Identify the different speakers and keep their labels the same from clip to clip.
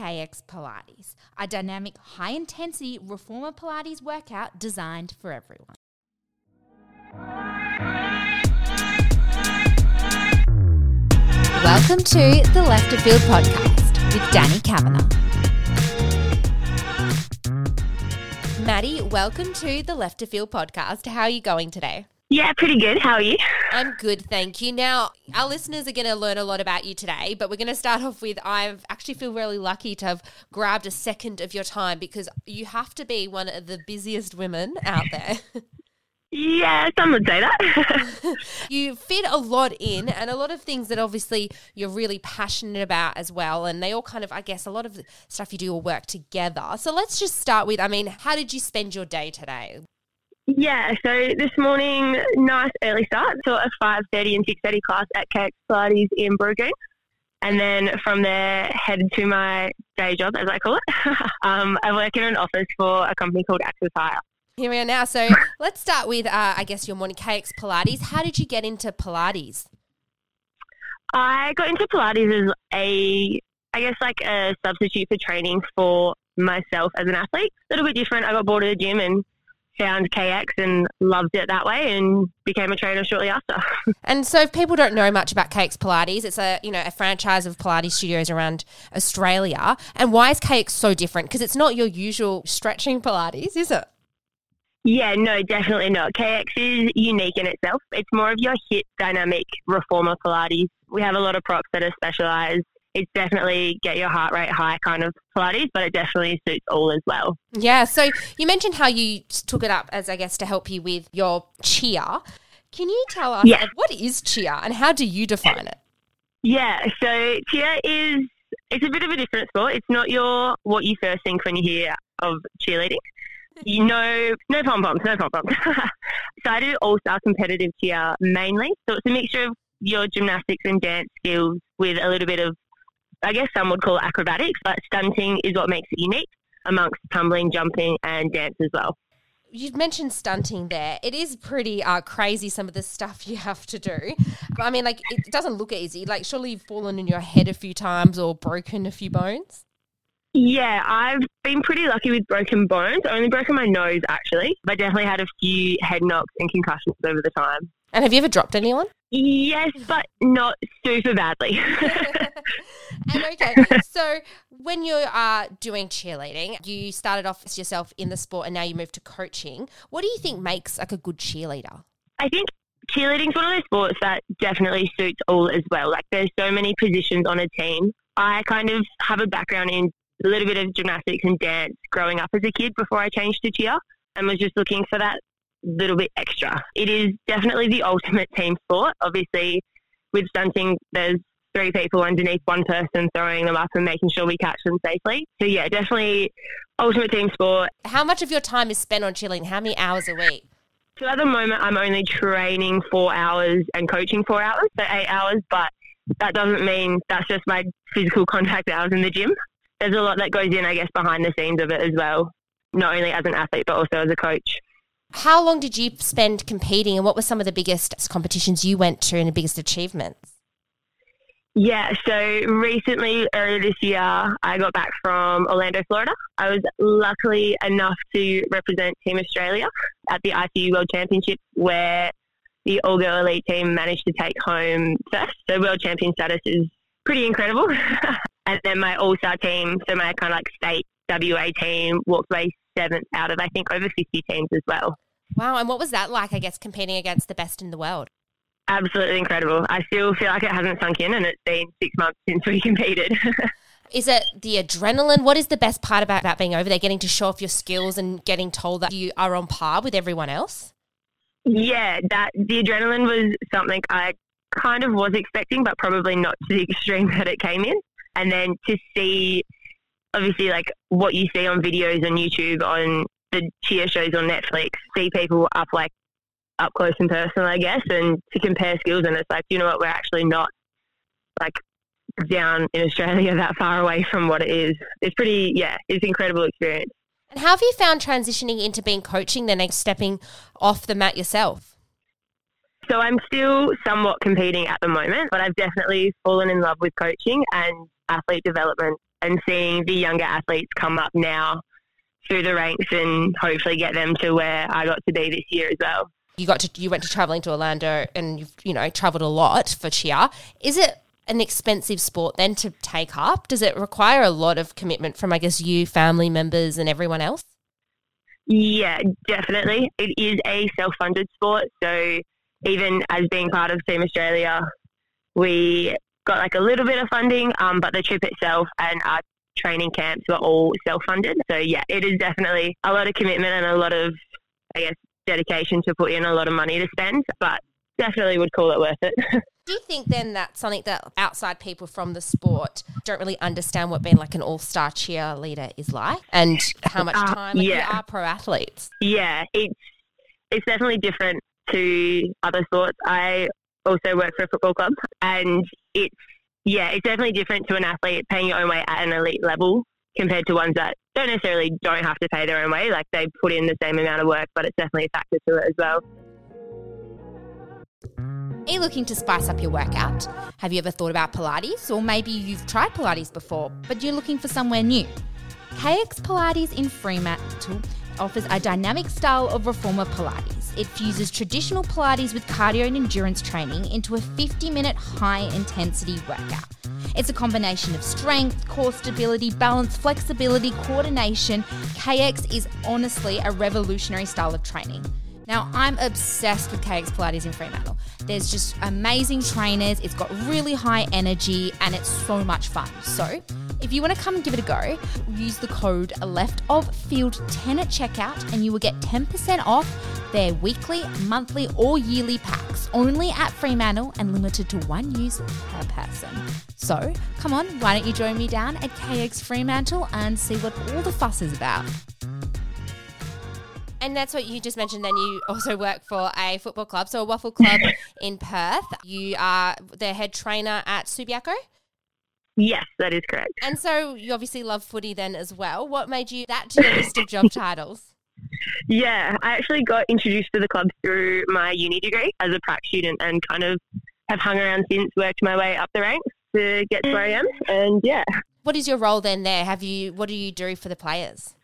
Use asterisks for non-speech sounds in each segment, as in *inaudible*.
Speaker 1: KX Pilates, a dynamic, high intensity reformer Pilates workout designed for everyone. Welcome to the Left of Field podcast with Danny Kavanagh. Maddie, welcome to the Left of Field podcast. How are you going today?
Speaker 2: Yeah, pretty good. How are you?
Speaker 1: I'm good, thank you. Now, our listeners are going to learn a lot about you today, but we're going to start off with I actually feel really lucky to have grabbed a second of your time because you have to be one of the busiest women out there. *laughs*
Speaker 2: Yeah, some would say that. *laughs*
Speaker 1: you fit a lot in and a lot of things that obviously you're really passionate about as well. And they all kind of, I guess, a lot of the stuff you do will work together. So let's just start with I mean, how did you spend your day today?
Speaker 2: Yeah, so this morning, nice early start. So a 5.30 and 6.30 class at KX Pilates in Brookgreen. And then from there, headed to my day job, as I call it. *laughs* um, I work in an office for a company called Access Hire.
Speaker 1: Here we are now. So let's start with, uh, I guess, your morning KX Pilates. How did you get into Pilates?
Speaker 2: I got into Pilates as a, I guess, like a substitute for training for myself as an athlete. A little bit different. I got bored of the gym and found KX and loved it that way and became a trainer shortly after. *laughs*
Speaker 1: and so if people don't know much about KX Pilates, it's a, you know, a franchise of Pilates studios around Australia. And why is KX so different? Because it's not your usual stretching Pilates, is it?
Speaker 2: Yeah, no, definitely not. KX is unique in itself. It's more of your hip dynamic reformer Pilates. We have a lot of props that are specialised it's definitely get your heart rate high kind of Pilates, but it definitely suits all as well.
Speaker 1: Yeah. So you mentioned how you took it up as, I guess, to help you with your cheer. Can you tell us yeah. what is cheer and how do you define it?
Speaker 2: Yeah. So cheer is it's a bit of a different sport. It's not your what you first think when you hear of cheerleading. You *laughs* know, no pom poms, no pom poms. *laughs* so I do all star competitive cheer mainly. So it's a mixture of your gymnastics and dance skills with a little bit of I guess some would call it acrobatics, but stunting is what makes it unique amongst tumbling, jumping, and dance as well.
Speaker 1: You've mentioned stunting there. It is pretty uh, crazy, some of the stuff *laughs* you have to do. I mean, like, it doesn't look easy. Like, surely you've fallen in your head a few times or broken a few bones?
Speaker 2: Yeah, I've been pretty lucky with broken bones. I only broken my nose, actually. But definitely had a few head knocks and concussions over the time.
Speaker 1: And have you ever dropped anyone?
Speaker 2: Yes, but not super badly. *laughs* *laughs*
Speaker 1: and okay, so when you are doing cheerleading, you started off as yourself in the sport and now you moved to coaching. What do you think makes like a good cheerleader?
Speaker 2: I think cheerleading is one of those sports that definitely suits all as well. Like there's so many positions on a team. I kind of have a background in a little bit of gymnastics and dance growing up as a kid before I changed to cheer and was just looking for that little bit extra. It is definitely the ultimate team sport. Obviously, with stunting, there's three people underneath one person throwing them up and making sure we catch them safely. So, yeah, definitely ultimate team sport.
Speaker 1: How much of your time is spent on chilling? How many hours a week?
Speaker 2: So, at the moment, I'm only training four hours and coaching four hours, so eight hours, but that doesn't mean that's just my physical contact hours in the gym. There's a lot that goes in, I guess, behind the scenes of it as well, not only as an athlete, but also as a coach.
Speaker 1: How long did you spend competing and what were some of the biggest competitions you went to and the biggest achievements?
Speaker 2: Yeah, so recently, earlier this year, I got back from Orlando, Florida. I was luckily enough to represent Team Australia at the ICU World Championships, where the all girl elite team managed to take home first. So, world champion status is pretty incredible. *laughs* and then my all star team, so my kind of like state WA team, walked away seventh out of, I think, over 50 teams as well.
Speaker 1: Wow. And what was that like, I guess, competing against the best in the world?
Speaker 2: Absolutely incredible. I still feel like it hasn't sunk in, and it's been six months since we *laughs* competed. *laughs*
Speaker 1: is it the adrenaline? What is the best part about, about being over there, getting to show off your skills and getting told that you are on par with everyone else?
Speaker 2: Yeah, that the adrenaline was something I kind of was expecting, but probably not to the *laughs* extreme that it came in. And then to see obviously like what you see on videos on YouTube on the cheer shows on Netflix, see people up like up close and personal, I guess, and to compare skills. And it's like, you know what, we're actually not like down in Australia *laughs* that far away from what it is. It's pretty, yeah, it's incredible experience.
Speaker 1: And how have you found transitioning into being coaching, then stepping off the mat yourself?
Speaker 2: So I'm still somewhat competing at the moment, but I've definitely fallen in love with coaching and athlete development and seeing the younger athletes come up now through the ranks and hopefully get them to where I got to be this year as well.
Speaker 1: You got to you went to traveling to Orlando and you've you know traveled a lot for cheer. Is it an expensive sport then to take up? Does it require a lot of commitment from I guess you, family members, and everyone else?
Speaker 2: Yeah, definitely. It is a self-funded sport, so even as being part of Team Australia, we got like a little bit of funding, um, but the trip itself and our training camps were all self-funded. So yeah, it is definitely a lot of commitment and a lot of, I guess, dedication to put in a lot of money to spend, but definitely would call it worth it. *laughs*
Speaker 1: Do you think then that's something that outside people from the sport don't really understand what being like an all-star cheerleader is like, and how much
Speaker 2: Uh,
Speaker 1: time like, you
Speaker 2: yeah.
Speaker 1: are pro athletes?
Speaker 2: yeah, it's it's definitely different to other sports. I also work for a football club, and it's yeah, it's definitely different to an athlete paying your own way at an elite level compared to ones that don't necessarily don't have to pay their own way. Like they put in the same amount of work, but it's definitely a factor to it as well.
Speaker 3: Are you looking to spice up your workout? Have you ever thought about Pilates? Or maybe you've tried Pilates before, but you're looking for somewhere new? KX Pilates in Fremantle offers a dynamic style of reformer Pilates. It fuses traditional Pilates with cardio and endurance training into a 50 minute high intensity workout. It's a combination of strength, core stability, balance, flexibility, coordination. KX is honestly a revolutionary style of training. Now, I'm obsessed with KX Pilates in Fremantle. There's just amazing trainers, it's got really high energy, and it's so much fun. So, if you want to come and give it a go, use the code left of field 10 at checkout, and you will get 10% off their weekly, monthly, or yearly packs only at Fremantle and limited to one use per person. So, come on, why don't you join me down at KX Fremantle and see what all the fuss is about?
Speaker 1: And that's what you just mentioned. Then you also work for a football club, so a WAFL club *laughs* in Perth. You are the head trainer at Subiaco,
Speaker 2: Yes, that is correct.
Speaker 1: and so you obviously love footy then as well. What made you that to your list of job *laughs* titles?
Speaker 2: Yeah, I actually got introduced to the club through my uni degree as a prac student and kind of have hung around since, worked my way up the ranks to get to where I am. And yeah,
Speaker 1: What is your role then there? Have you? What do you do for the players?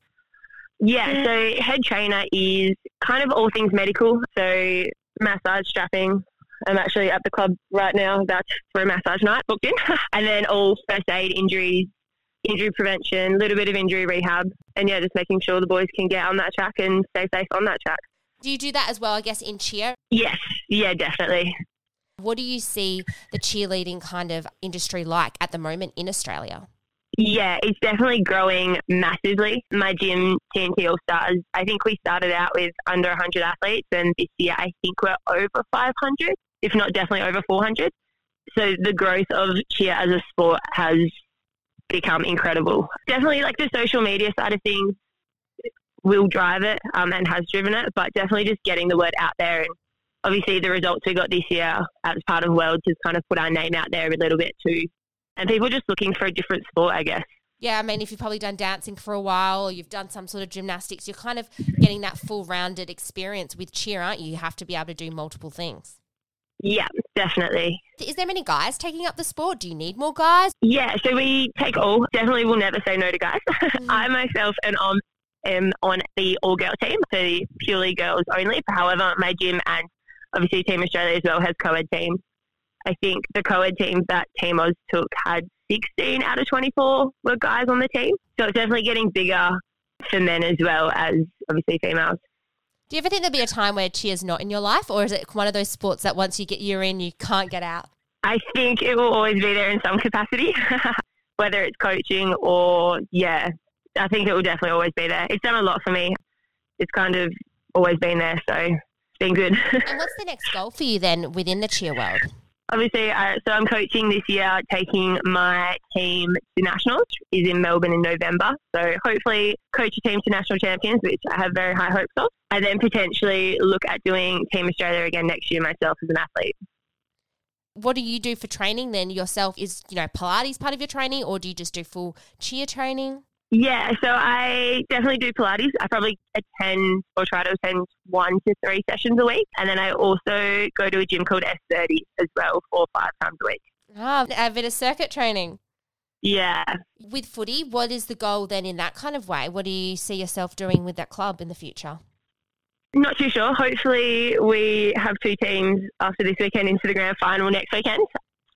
Speaker 2: yeah, so head trainer is kind of all things medical. So massage, strapping. I'm actually at the club right now about for a massage night booked in. *laughs* and then all first aid, injuries, injury prevention, a little bit of injury rehab. And yeah, just making sure the boys can get on that track and stay safe on that track.
Speaker 1: Do you do that as well? I guess in cheer.
Speaker 2: Yes, yeah, definitely.
Speaker 1: What do you see the cheerleading kind of industry like at the moment in Australia?
Speaker 2: Yeah, it's definitely growing massively. My gym, TNT All Stars, I think we started out with under 100 athletes, and this year I think we're over 500, if not definitely over 400. So the growth of cheer as a sport has become incredible. Definitely, like the social media side of things will drive it um, and has driven it, but definitely just getting the word out there. And obviously, the results we got this year as part of Worlds has kind of put our name out there a little bit too and people just looking for a different sport, I guess.
Speaker 1: Yeah, I mean, if you've probably done dancing for a while or you've done some sort of gymnastics, you're kind of getting that full rounded experience with cheer, aren't you? You have to be able to do multiple things.
Speaker 2: Yeah, definitely.
Speaker 1: Is there many guys taking up the sport? Do you need more guys?
Speaker 2: Yeah, so we take all. Definitely will never say no to guys. *laughs* I myself and um, am on the all girl team, so purely girls only. However, my gym and obviously Team Australia as well has co ed teams. I think the co ed teams that Team Oz took had 16 out of 24 were guys on the team. So it's definitely getting bigger for men as well as obviously females.
Speaker 1: Do you ever think there'll be a time where cheer's not in your life, or is it one of those sports that once you get you're in, you can't get out?
Speaker 2: I think it will always be there in some capacity, *laughs* whether it's coaching or, yeah, I think it will definitely always be there. It's done a lot for me. It's kind of always been there, so it's been good.
Speaker 1: And what's the next goal for you then within the cheer world?
Speaker 2: Obviously, uh, so I'm coaching this year, taking my team to nationals. Is in Melbourne in November. So hopefully, coach a team to national champions, which I have very high hopes of, and then potentially look at doing Team Australia again next year myself as an athlete.
Speaker 1: What do you do for training then yourself? Is, you know, Pilates part of your training, or do you just do full cheer training?
Speaker 2: Yeah, so I definitely do Pilates. I probably attend or try to attend one to three sessions a week. And then I also go to a gym called S30 as well, four or five times a week.
Speaker 1: Ah, a bit of circuit training.
Speaker 2: Yeah.
Speaker 1: With footy, what is the goal then in that kind of way? What do you see yourself doing with that club in the future?
Speaker 2: Not too sure. Hopefully, we have two teams after this weekend into the grand final next weekend.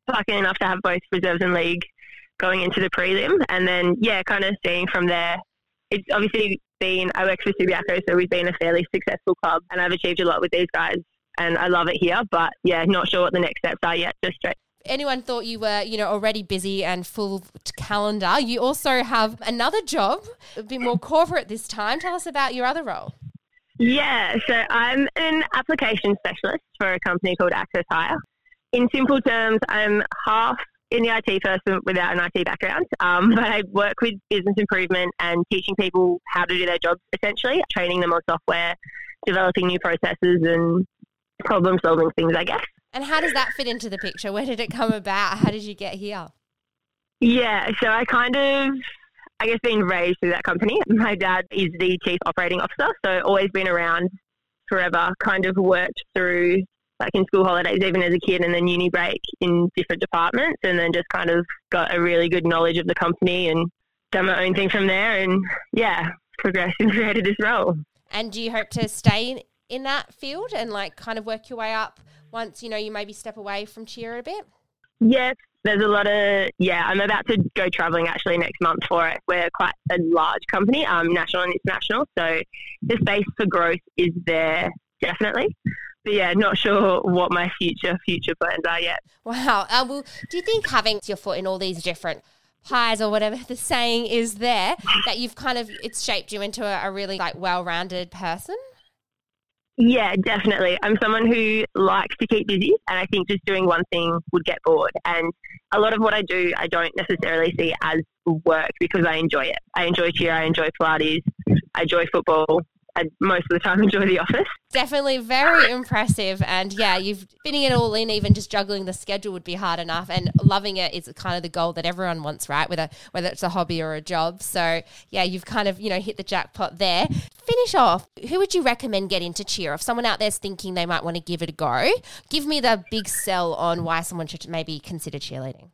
Speaker 2: Lucky enough to have both reserves and league going into the prelim, and then yeah, kind of seeing from there. It's obviously been I work for Subiaco, so we've been a fairly successful club, and I've achieved a lot with these guys, and I love it here. But yeah, not sure what the next steps are yet. Just straight
Speaker 1: anyone thought you were, you know, already busy and full calendar, you also have another job, a bit more corporate this time. Tell us about your other role.
Speaker 2: Yeah, so I'm an application specialist for a company called Access Hire. In simple terms, I'm half in the IT person without an IT background, um, *laughs* but I work with business improvement and teaching people how to do their jobs essentially, training them on software, developing new processes and problem solving things, I guess.
Speaker 1: And how does that fit into the picture? Where did it come about? How did you get here?
Speaker 2: Yeah, so I kind of, I guess, been raised through that company. My dad is the chief operating officer, so always been around forever. Kind of worked through like in school holidays, even as a kid, and then uni break in different departments, and then just kind of got a really good knowledge of the company and done my own thing from there. And yeah, progressed and *laughs* created this role.
Speaker 1: And do you hope to stay in that field and like kind of work your way up once you know you maybe step away from cheer a bit?
Speaker 2: Yes, there's a lot of yeah. I'm about to go traveling actually next month for it. We're quite a large company, um, national and international, so the space for growth is there definitely. But yeah, not sure what my future future plans are yet.
Speaker 1: Wow. Uh, well, do you think having your foot in all these different pies or whatever the saying is there that you've kind of it's shaped you into a, a really like well-rounded person?
Speaker 2: Yeah, definitely. I'm someone who likes to keep busy, and I think just doing one thing would get bored. And a lot of what I do, I don't necessarily see as work because I enjoy it. I enjoy cheer, I enjoy Pilates, I enjoy football, I most of the time enjoy the office.
Speaker 1: Definitely very impressive. And yeah, you've fitting it all in, even just juggling the schedule would be hard enough. And loving it is kind of the goal that everyone wants, right? Whether whether it's a hobby or a job. So yeah, you've kind of, you know, hit the jackpot there. Finish off. Who would you recommend get into cheer? If someone out there's thinking they might want to give it a go, give me the big sell on why someone should maybe consider cheerleading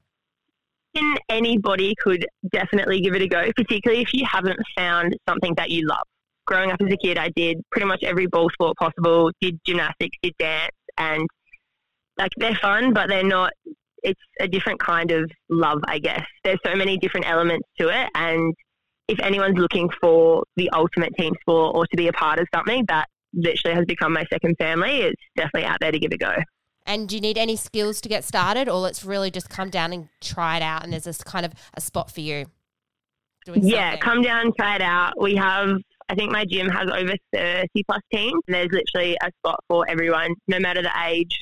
Speaker 2: anybody could definitely give it a go, particularly if you haven't found something that you love growing up as a kid, I did pretty much every ball sport possible, did gymnastics, did dance, and like they're fun, but they're not. It's a different kind of love, I guess. There's so many different elements to it, and if anyone's looking for the ultimate team sport or to be a part of something that literally has become my second family, it's definitely out there to give a go.
Speaker 1: And do you need any skills to get started, or let's really just come down and try it out? And there's this kind of a spot for you.
Speaker 2: yeah, come down, and try it out. We have I think my gym has over 30 plus teams. There's literally a spot for everyone, no matter the age,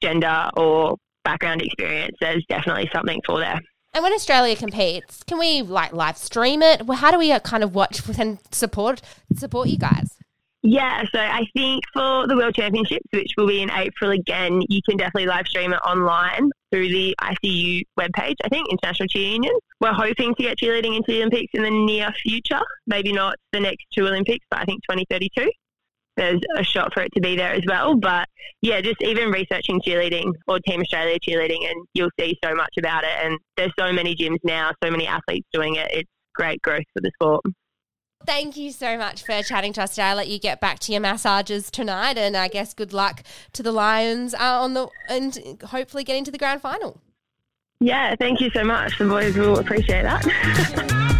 Speaker 2: gender, or background experience. There's definitely something for there.
Speaker 1: And when Australia competes, can we like live stream it? How do we uh, kind of watch and support support you guys?
Speaker 2: Yeah, so I think for the World Championships, which will be in April again, you can definitely live stream it online through the ICU webpage, I think, International Cheer Union. We're hoping to get cheerleading into the Olympics in the near future. Maybe not the next two Olympics, but I think 2032. There's a shot for it to be there as well. But yeah, just even researching cheerleading or Team Australia cheerleading, and you'll see so much about it. And there's so many gyms now, so many athletes doing it. It's great growth for the sport.
Speaker 1: Thank you so much for chatting to us today. I'll let you get back to your massages tonight, and I guess good luck to the Lions uh, on the and hopefully get into the grand final.
Speaker 2: Yeah, thank you so much. The boys will appreciate that. *laughs*